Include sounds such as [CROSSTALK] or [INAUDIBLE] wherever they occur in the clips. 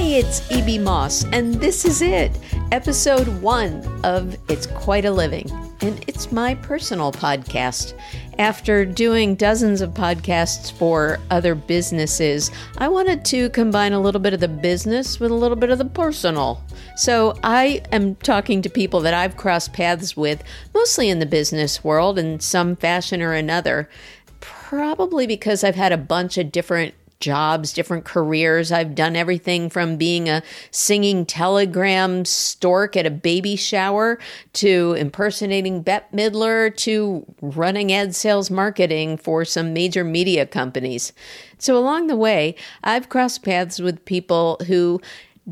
Hey, it's E.B. Moss, and this is it, episode one of It's Quite a Living. And it's my personal podcast. After doing dozens of podcasts for other businesses, I wanted to combine a little bit of the business with a little bit of the personal. So I am talking to people that I've crossed paths with, mostly in the business world in some fashion or another. Probably because I've had a bunch of different jobs, different careers. I've done everything from being a singing telegram stork at a baby shower to impersonating Bette Midler to running ad sales marketing for some major media companies. So along the way, I've crossed paths with people who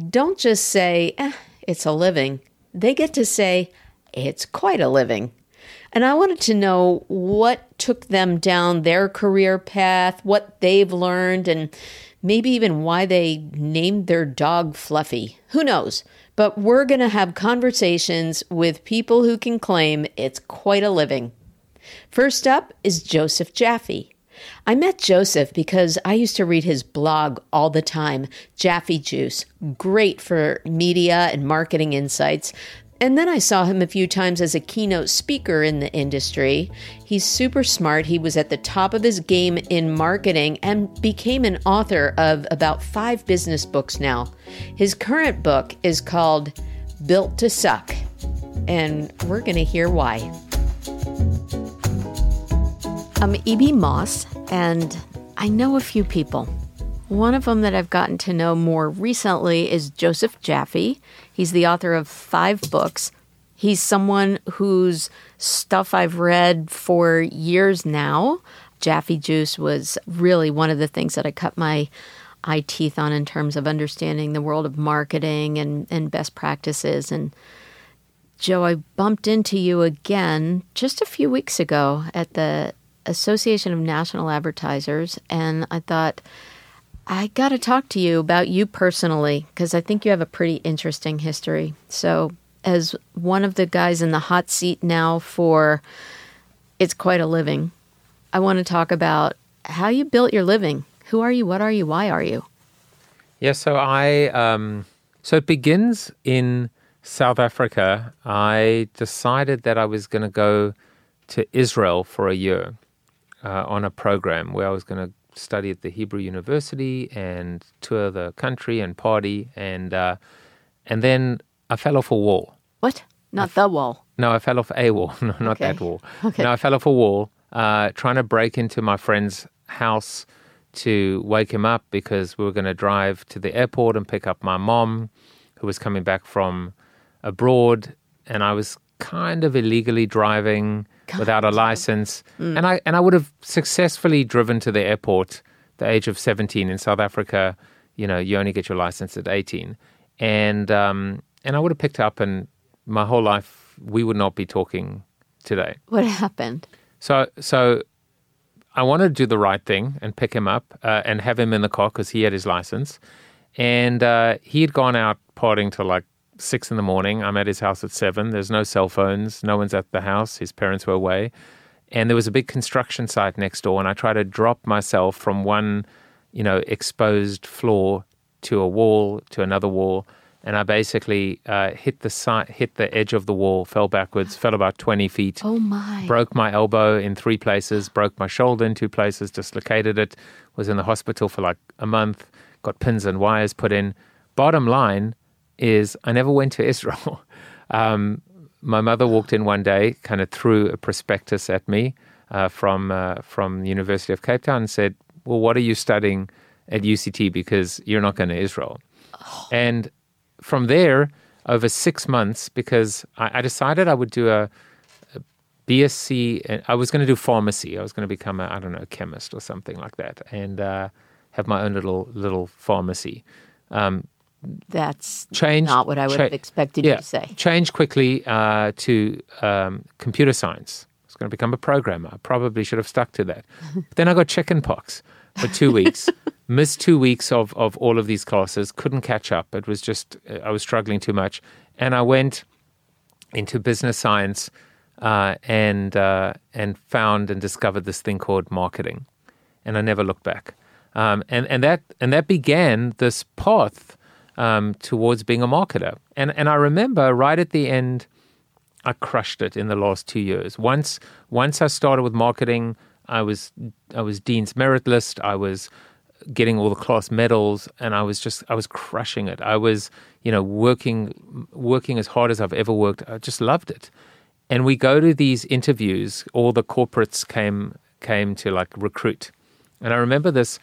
don't just say, eh, it's a living. They get to say, it's quite a living. And I wanted to know what took them down their career path, what they've learned, and maybe even why they named their dog Fluffy. Who knows? But we're going to have conversations with people who can claim it's quite a living. First up is Joseph Jaffe. I met Joseph because I used to read his blog all the time, Jaffe Juice. Great for media and marketing insights. And then I saw him a few times as a keynote speaker in the industry. He's super smart. He was at the top of his game in marketing and became an author of about five business books now. His current book is called Built to Suck, and we're going to hear why. I'm E.B. Moss, and I know a few people. One of them that I've gotten to know more recently is Joseph Jaffe. He's the author of five books. He's someone whose stuff I've read for years now. Jaffe Juice was really one of the things that I cut my eye teeth on in terms of understanding the world of marketing and, and best practices. And Joe, I bumped into you again just a few weeks ago at the Association of National Advertisers, and I thought, I got to talk to you about you personally because I think you have a pretty interesting history. So, as one of the guys in the hot seat now for It's Quite a Living, I want to talk about how you built your living. Who are you? What are you? Why are you? Yeah, so I, um, so it begins in South Africa. I decided that I was going to go to Israel for a year uh, on a program where I was going to study at the Hebrew University and tour the country and party, and uh, and then I fell off a wall. What? Not the wall. No, I fell off a wall. [LAUGHS] No, not Okay. that wall. Okay. No, I fell off a wall uh, trying to break into my friend's house to wake him up because we were going to drive to the airport and pick up my mom, who was coming back from abroad, and I was kind of illegally driving without a license, and I and I would have successfully driven to the airport the age of seventeen in South Africa. You know, you only get your license at eighteen, and um, and I would have picked up, and my whole life we would not be talking today. What happened? So so I wanted to do the right thing and pick him up uh, and have him in the car because he had his license, and uh, he had gone out partying till like six in the morning. I'm at his house at seven. There's no cell phones. No one's at the house. His parents were away, and there was a big construction site next door. And I tried to drop myself from one, you know, exposed floor to a wall to another wall. And I basically uh, hit the side, hit the edge of the wall, fell backwards, fell about twenty feet Oh my. broke my elbow in three places, broke my shoulder in two places, dislocated it, was in the hospital for like a month, got pins and wires put in. Bottom line is, I never went to Israel. [LAUGHS] Um, my mother walked in one day, kind of threw a prospectus at me uh, from uh, from the University of Cape Town and said, "Well, what are you studying at UCT? Because you're not going to Israel." And from there, over six months, because I, I decided I would do a, a BSc. and I was going to do pharmacy. I was going to become a I don't know chemist or something like that, and uh, have my own little little pharmacy. Um, That's changed. not what I would cha- have expected yeah, you to say. Changed quickly uh, to um, computer science. I was going to become a programmer. I probably should have stuck to that. But [LAUGHS] then I got chicken pox for two weeks. [LAUGHS] Missed two weeks of, of all of these classes. Couldn't catch up. It was just I was struggling too much, and I went into business science uh, and uh, and found and discovered this thing called marketing, and I never looked back. Um, and and that and that began this path um, towards being a marketer. And and I remember right at the end, I crushed it in the last two years. Once once I started with marketing, I was I was dean's merit list. I was getting all the class medals, and I was just I was crushing it. I was you know working working as hard as I've ever worked. I just loved it. And we go to these interviews. All the corporates came came to like recruit, and I remember this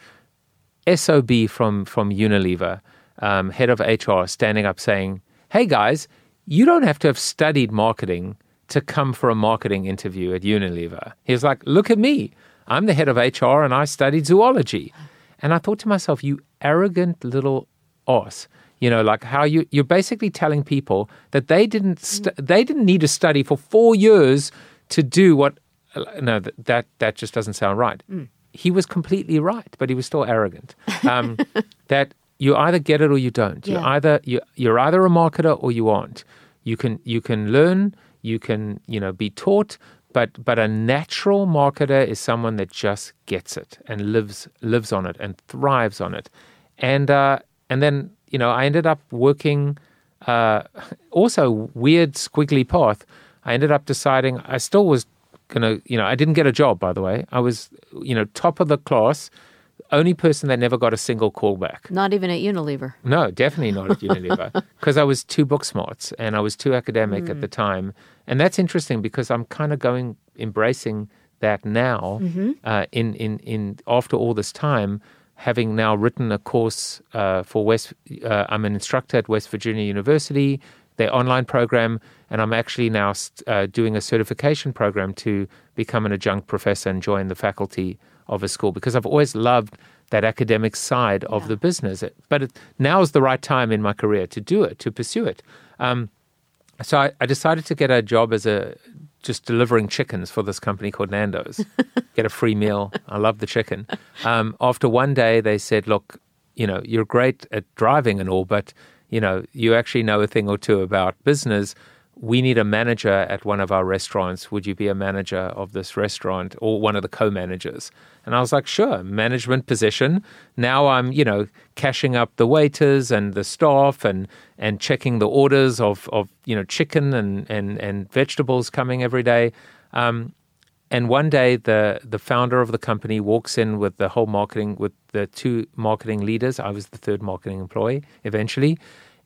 sob from from Unilever, um, head of HR, standing up saying, "Hey guys, you don't have to have studied marketing." To come for a marketing interview at Unilever. He was like, Look at me. I'm the head of HR and I studied zoology. And I thought to myself, you arrogant little ass. You know, like how you you're basically telling people that they didn't st- they didn't need to study for four years to do what. No, that that, that just doesn't sound right. He was completely right, but he was still arrogant. [LAUGHS] Um, that you either get it or you don't. You either you you're either a marketer or you aren't. You can you can learn. You can you know be taught. But but a natural marketer is someone that just gets it and lives lives on it and thrives on it. And uh, and then you know I ended up working. Uh, [LAUGHS] also weird squiggly path. I ended up deciding I still was gonna you know I didn't get a job by the way. I was you know top of the class, only person that never got a single callback. Not even at Unilever. No, definitely not at Unilever [LAUGHS] because I was too book smarts and I was too academic at the time. And that's interesting because I'm kind of going embracing that now uh, in in in after all this time. Having now written a course uh, for West, uh, I'm an instructor at West Virginia University, their online program, and I'm actually now uh, doing a certification program to become an adjunct professor and join the faculty of a school because I've always loved that academic side of the business. But it, now is the right time in my career to do it, to pursue it. Um, so I, I decided to get a job as a just delivering chickens for this company called Nando's. [LAUGHS] get a free meal. I love the chicken. Um, after one day, they said, "Look, you know, you're great at driving and all, but you know, you actually know a thing or two about business. We need a manager at one of our restaurants. Would you be a manager of this restaurant or one of the co-managers?" And I was like, "Sure, management position." Now I'm, you know, cashing up the waiters and the staff and and checking the orders of of you know chicken and and and vegetables coming every day. Um, and one day, the the founder of the company walks in with the whole marketing, with the two marketing leaders. I was the third marketing employee eventually,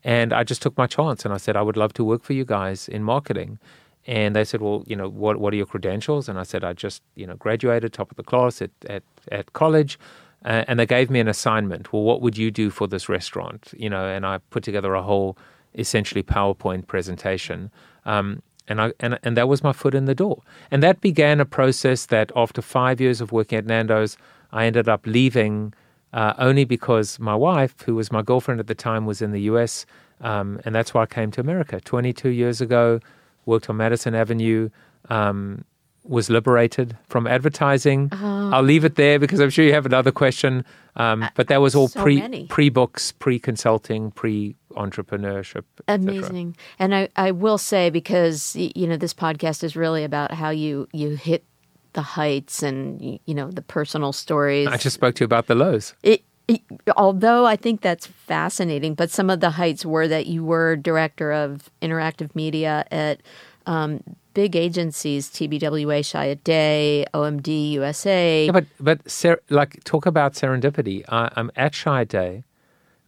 and I just took my chance and I said I would love to work for you guys in marketing. And they said, well, you know, what what are your credentials? And I said I just you know graduated top of the class at at, at college. Uh, and they gave me an assignment. Well, what would you do for this restaurant? You know, and I put together a whole, essentially PowerPoint presentation. Um, and I and and that was my foot in the door. And that began a process that after five years of working at Nando's, I ended up leaving uh, only because my wife, who was my girlfriend at the time, was in the U.S. Um, and that's why I came to America 22 years ago. Worked on Madison Avenue. Um, was liberated from advertising. I'll leave it there because I'm sure you have another question. Um, but that was all so pre many. pre books, pre consulting, pre entrepreneurship. Amazing. And I, I will say because you know this podcast is really about how you you hit the heights and you know the personal stories. I just spoke to you about the lows. It, it- although I think that's fascinating, but some of the heights were that you were director of interactive media at um, big agencies, TBWA, Chiat Day, OMD USA. Yeah, but but ser- like talk about serendipity. I, I'm at Chiat Day.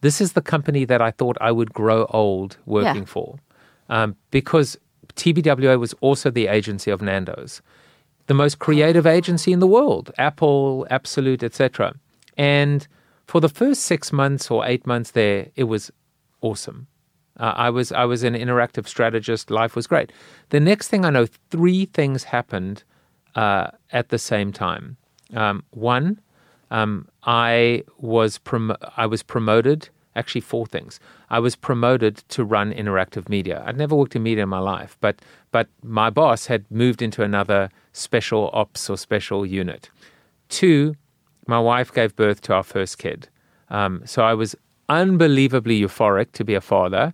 This is the company that I thought I would grow old working Yeah. for, um, because TBWA was also the agency of Nando's, the most creative agency in the world. Apple, Absolut, etc. And for the first six months or eight months there, it was awesome. Uh, I was I was an interactive strategist. Life was great. The next thing I know, three things happened uh, at the same time. Um, one, um, I was prom- I was promoted. Actually, four things. I was promoted to run interactive media. I'd never worked in media in my life, but but my boss had moved into another special ops or special unit. Two, my wife gave birth to our first kid. Um, so I was unbelievably euphoric to be a father.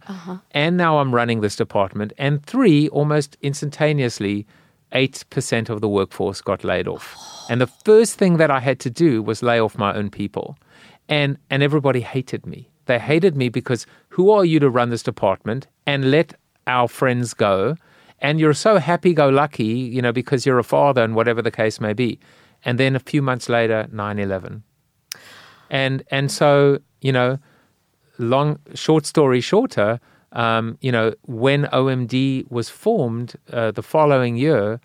And now I'm running this department. And three, almost instantaneously, 8% of the workforce got laid off. And the first thing that I had to do was lay off my own people. And, and everybody hated me. They hated me because who are you to run this department and let our friends go? And you're so happy go lucky, you know, because you're a father and whatever the case may be. And then a few months later, 9 11. And, and so, you know, long, short story shorter, um, you know, when OMD was formed uh, the following year,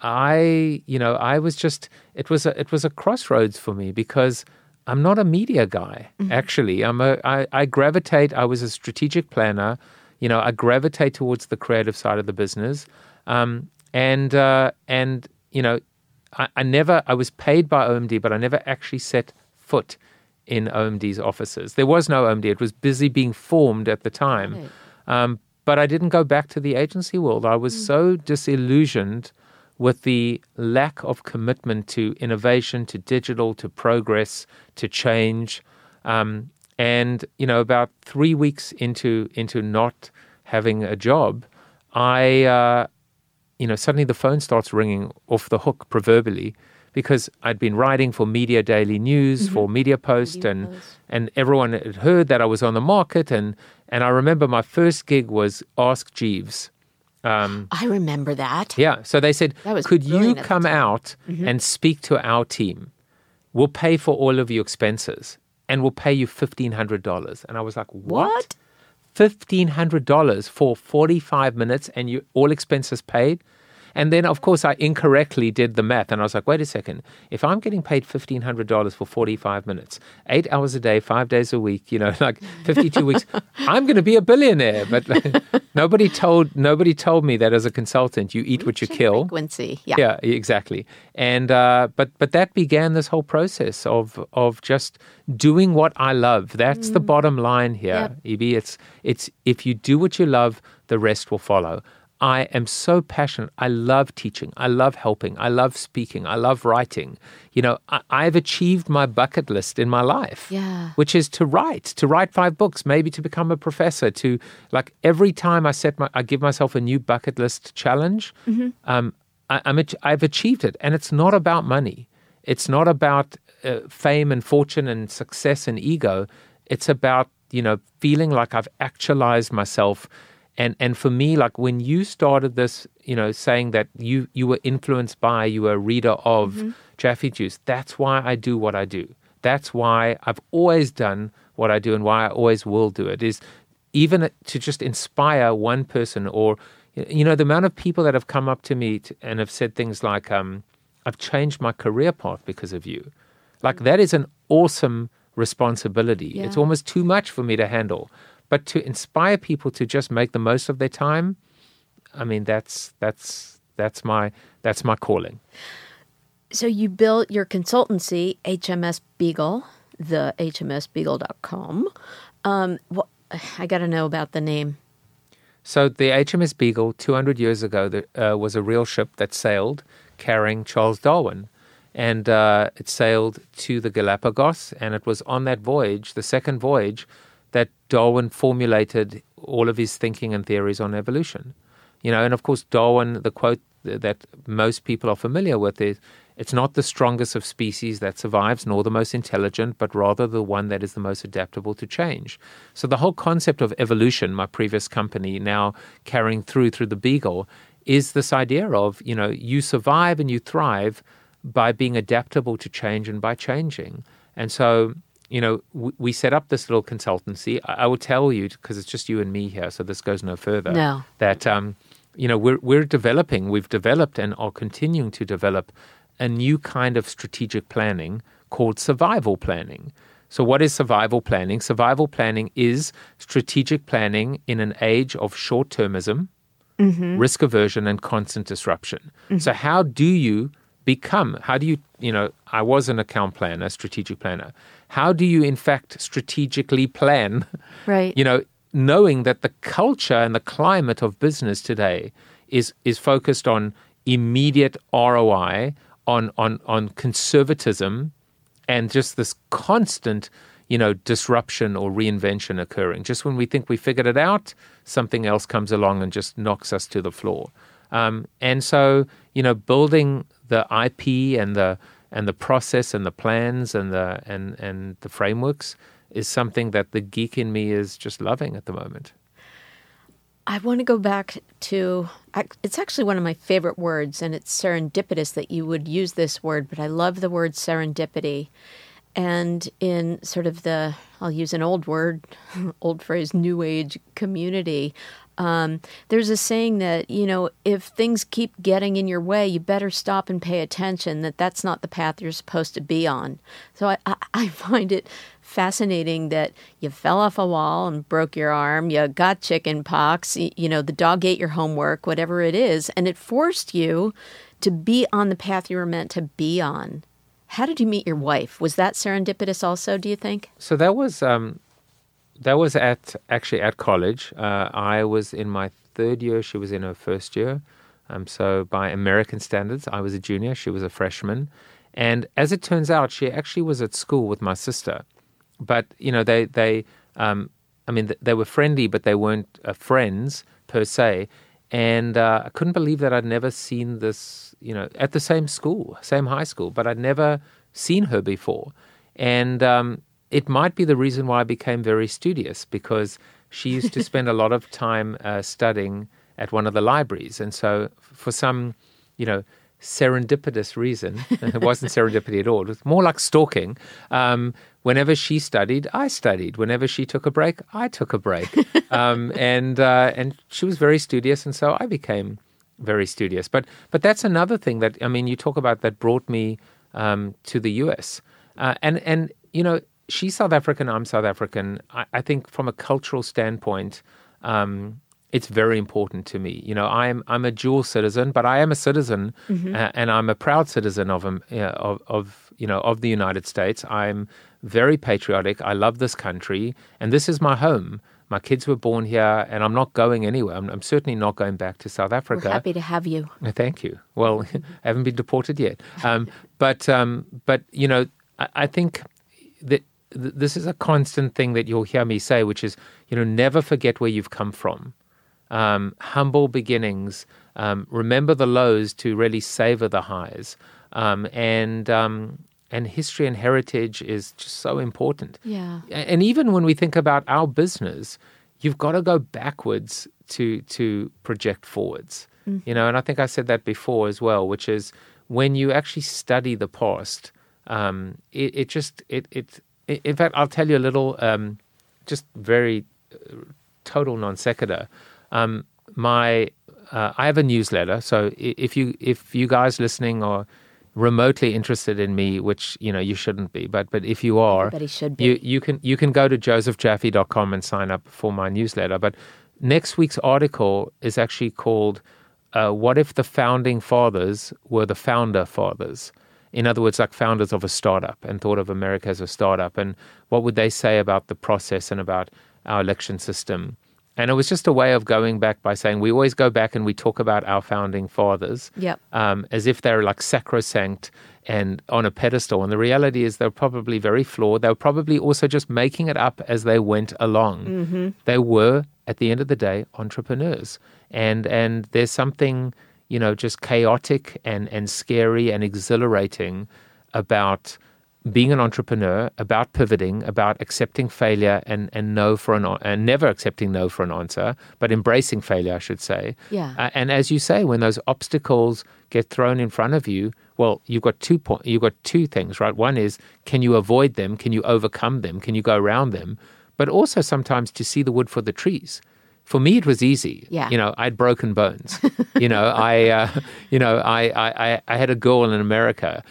I, you know, I was just it was a it was a crossroads for me because I'm not a media guy. Mm-hmm. Actually, I'm a I, I gravitate. I was a strategic planner. You know, I gravitate towards the creative side of the business, um, and uh, and you know, I, I never I was paid by OMD, but I never actually set foot in OMD's offices. There was no OMD. It was busy being formed at the time. Right. Um, but I didn't go back to the agency world. I was mm. so disillusioned with the lack of commitment to innovation, to digital, to progress, to change. Um, and you know, about three weeks into into not having a job, I uh, you know suddenly the phone starts ringing off the hook, proverbially, because I'd been writing for Media Daily News, mm-hmm. for Media Post, Media and Post. and everyone had heard that I was on the market, and and I remember my first gig was Ask Jeeves um, I remember that. Yeah. So they said, could you come out mm-hmm. and speak to our team? We'll pay for all of your expenses and we'll pay you $1,500. And I was like, what? what? $1,500 for 45 minutes and you all expenses paid? And then, of course, I incorrectly did the math. And I was like, wait a second. If I'm getting paid $1,500 for 45 minutes, eight hours a day, five days a week, you know, [LAUGHS] like 52 weeks, [LAUGHS] I'm going to be a billionaire. But [LAUGHS] nobody told nobody told me that as a consultant, you eat what you kill. Frequency. Yeah. Yeah, exactly. And, uh, but, but that began this whole process of, of just doing what I love. That's mm. the bottom line here, yep. Evie. It's, it's if you do what you love, the rest will follow. I am so passionate. I love teaching. I love helping. I love speaking. I love writing. You know, I, have achieved my bucket list in my life, yeah. which is to write, to write five books, maybe to become a professor. To like every time I set my, I give myself a new bucket list challenge. Mm-hmm. Um, I, am I've achieved it, and it's not about money. It's not about uh, fame and fortune and success and ego. It's about you know feeling like I've actualized myself and and for me like when you started this you know saying that you you were influenced by you were a reader of mm-hmm. Jaffe Juice that's why I do what I do. That's why I've always done what I do and why I always will do it is even to just inspire one person or you know the amount of people that have come up to me to, and have said things like um, I've changed my career path because of you. Like that is an awesome responsibility. Yeah. it's almost too much for me to handle but to inspire people to just make the most of their time, I mean that's that's that's my that's my calling. So you built your consultancy, HMS Beagle, the hmsbeagle.com. Um, what, I got to know about the name. So the HMS Beagle, 200 years ago, uh, was a real ship that sailed carrying Charles Darwin. And uh, it sailed to the Galapagos, and it was on that voyage, the second voyage, that Darwin formulated all of his thinking and theories on evolution. You know, and of course, Darwin, the quote that most people are familiar with is it's not the strongest of species that survives, nor the most intelligent, but rather the one that is the most adaptable to change. So the whole concept of evolution, my previous company now carrying through through the Beagle, is this idea of, you know, you survive and you thrive by being adaptable to change and by changing. And so you know, we, we set up this little consultancy. I, I will tell you because it's just you and me here, so this goes no further. No. That um, you know, we're we're developing. We've developed and are continuing to develop a new kind of strategic planning called survival planning. So, what is survival planning? Survival planning is strategic planning in an age of short termism, mm-hmm. risk aversion, and constant disruption. Mm-hmm. So, how do you become? How do you, you know, I was an account planner, strategic planner how do you in fact strategically plan? Right. You know knowing that the culture and the climate of business today is is focused on immediate ROI on on on conservatism and just this constant you know disruption or reinvention occurring. Just when we think we figured it out something else comes along and just knocks us to the floor. Um, and so you know building the IP and the and the process and the plans and the and and the frameworks is something that the geek in me is just loving at the moment. I want to go back to it's actually one of my favorite words, and it's serendipitous that you would use this word, but I love the word serendipity. And in sort of the, I'll use an old word, [LAUGHS] old phrase, new age community, um, there's a saying that you know if things keep getting in your way, you better stop and pay attention. That that's not the path you're supposed to be on. So I, I, [LAUGHS] I find it fascinating that you fell off a wall and broke your arm, you got chicken pox, you know, the dog ate your homework, whatever it is, and it forced you to be on the path you were meant to be on. How did you meet your wife? Was that serendipitous also, do you think? So that was um, that was at actually at college. Uh, I was in my third year. She was in her first year. Um, so by American standards, I was a junior. She was a freshman. And as it turns out, she actually was at school with my sister. But you know, they they um, I mean, they were friendly, but they weren't uh, friends per se. And uh, I couldn't believe that I'd never seen this, you know, at the same school, same high school, but I'd never seen her before. And um, it might be the reason why I became very studious because she used to spend a lot of time uh, studying at one of the libraries. And so, for some, you know, serendipitous reason, [LAUGHS] it wasn't serendipity at all, it was more like stalking. Um, whenever she studied, I studied. Whenever she took a break, I took a break. [LAUGHS] um, and, uh, and she was very studious, and so I became very studious. But, but that's another thing that, I mean, you talk about that brought me um, to the US. Uh, and, and, you know, she's South African, I'm South African. I, I think from a cultural standpoint, um, it's very important to me. You know, I'm I'm a dual citizen, but I am a citizen, mm-hmm. uh, and I'm a proud citizen of, um, of of you know of the United States. I'm very patriotic. I love this country, and this is my home. My kids were born here, and I'm not going anywhere. I'm, I'm certainly not going back to South Africa. We're happy to have you. Thank you. Well, [LAUGHS] I haven't been deported yet, um, but um, but you know, I, I think that this is a constant thing that you'll hear me say, which is, you know, never forget where you've come from. Um, humble beginnings. Um, remember the lows to really savor the highs. Um, and um, and history and heritage is just so important. Yeah. And even when we think about our business, you've got to go backwards to to project forwards. Mm-hmm. You know, and I think I said that before as well, which is when you actually study the past, um, it, it just it it in fact, I'll tell you a little, um, just very uh, total non sequitur. Um, my, uh, I have a newsletter. So if you if you guys listening are remotely interested in me, which you know you shouldn't be, but but if you are, Everybody should be. You you can you can go to josephjaffe.com and sign up for my newsletter. But next week's article is actually called uh, "What if the founding fathers were the founder fathers?" In other words, like founders of a startup and thought of America as a startup. And what would they say about the process and about our election system? And it was just a way of going back by saying we always go back and we talk about our founding fathers yep. um, as if they're like sacrosanct and on a pedestal. And the reality is they're probably very flawed. They were probably also just making it up as they went along. Mm-hmm. They were, at the end of the day, entrepreneurs. And and there's something you know, just chaotic and, and scary and exhilarating about being an entrepreneur, about pivoting, about accepting failure and, and no for an and never accepting no for an answer, but embracing failure, I should say. Yeah. Uh, and as you say, when those obstacles get thrown in front of you, well, you've got two po- you've got two things, right? One is can you avoid them? Can you overcome them? Can you go around them? But also sometimes to see the wood for the trees for me it was easy. Yeah. You know, I'd broken bones. [LAUGHS] you know, I, uh, you know, I, I, I had a goal in America.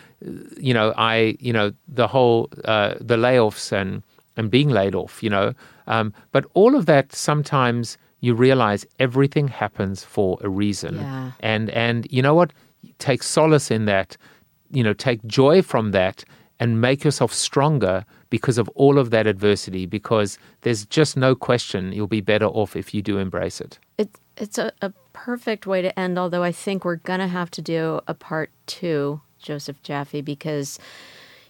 You know, I, you know, the whole, uh, the layoffs and, and being laid off, you know. Um, but all of that sometimes you realize everything happens for a reason. Yeah. And, and you know what? Take solace in that, you know, take joy from that and make yourself stronger because of all of that adversity, because there's just no question you'll be better off if you do embrace it. it it's a, a perfect way to end, although I think we're going to have to do a part two, Joseph Jaffe, because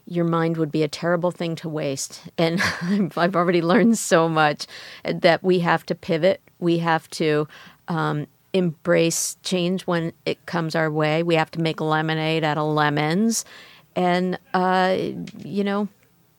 your mind would be a terrible thing to waste. [LAUGHS] And [LAUGHS] I've already learned so much that we have to pivot. We have to um, embrace change when it comes our way. We have to make lemonade out of lemons and, uh, you know,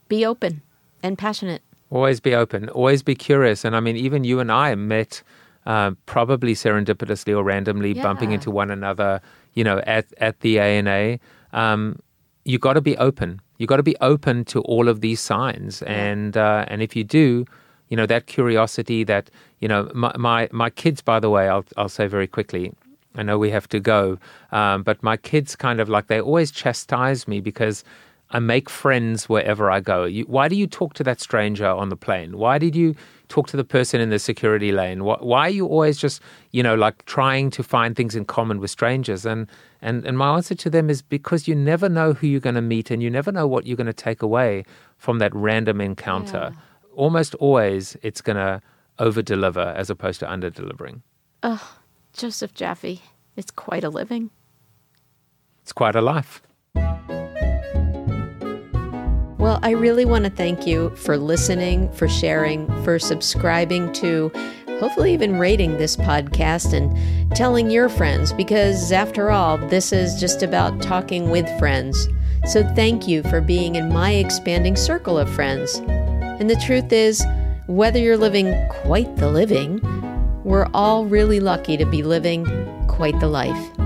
be open and passionate. Always be open. Always be curious. And I mean, even you and I met uh, probably serendipitously or randomly Yeah. bumping into one another, you know, at, at the ANA. Um, you got to be open. You got to be open to all of these signs. And, uh, and if you do, you know, that curiosity that, you know, my, my, my kids, by the way, I'll, I'll say very quickly, I know we have to go, um, but my kids kind of like, they always chastise me because I make friends wherever I go. You, why do you talk to that stranger on the plane? Why did you talk to the person in the security lane? Why, why are you always just, you know, like trying to find things in common with strangers? And, and, and my answer to them is because you never know who you're going to meet and you never know what you're going to take away from that random encounter. Almost always it's going to over deliver as opposed to under delivering. Joseph Jaffe, it's quite a living. It's quite a life. Well, I really want to thank you for listening, for sharing, for subscribing to, hopefully, even rating this podcast and telling your friends, because after all, this is just about talking with friends. So thank you for being in my expanding circle of friends. And the truth is, whether you're living quite the living, we're all really lucky to be living quite the life.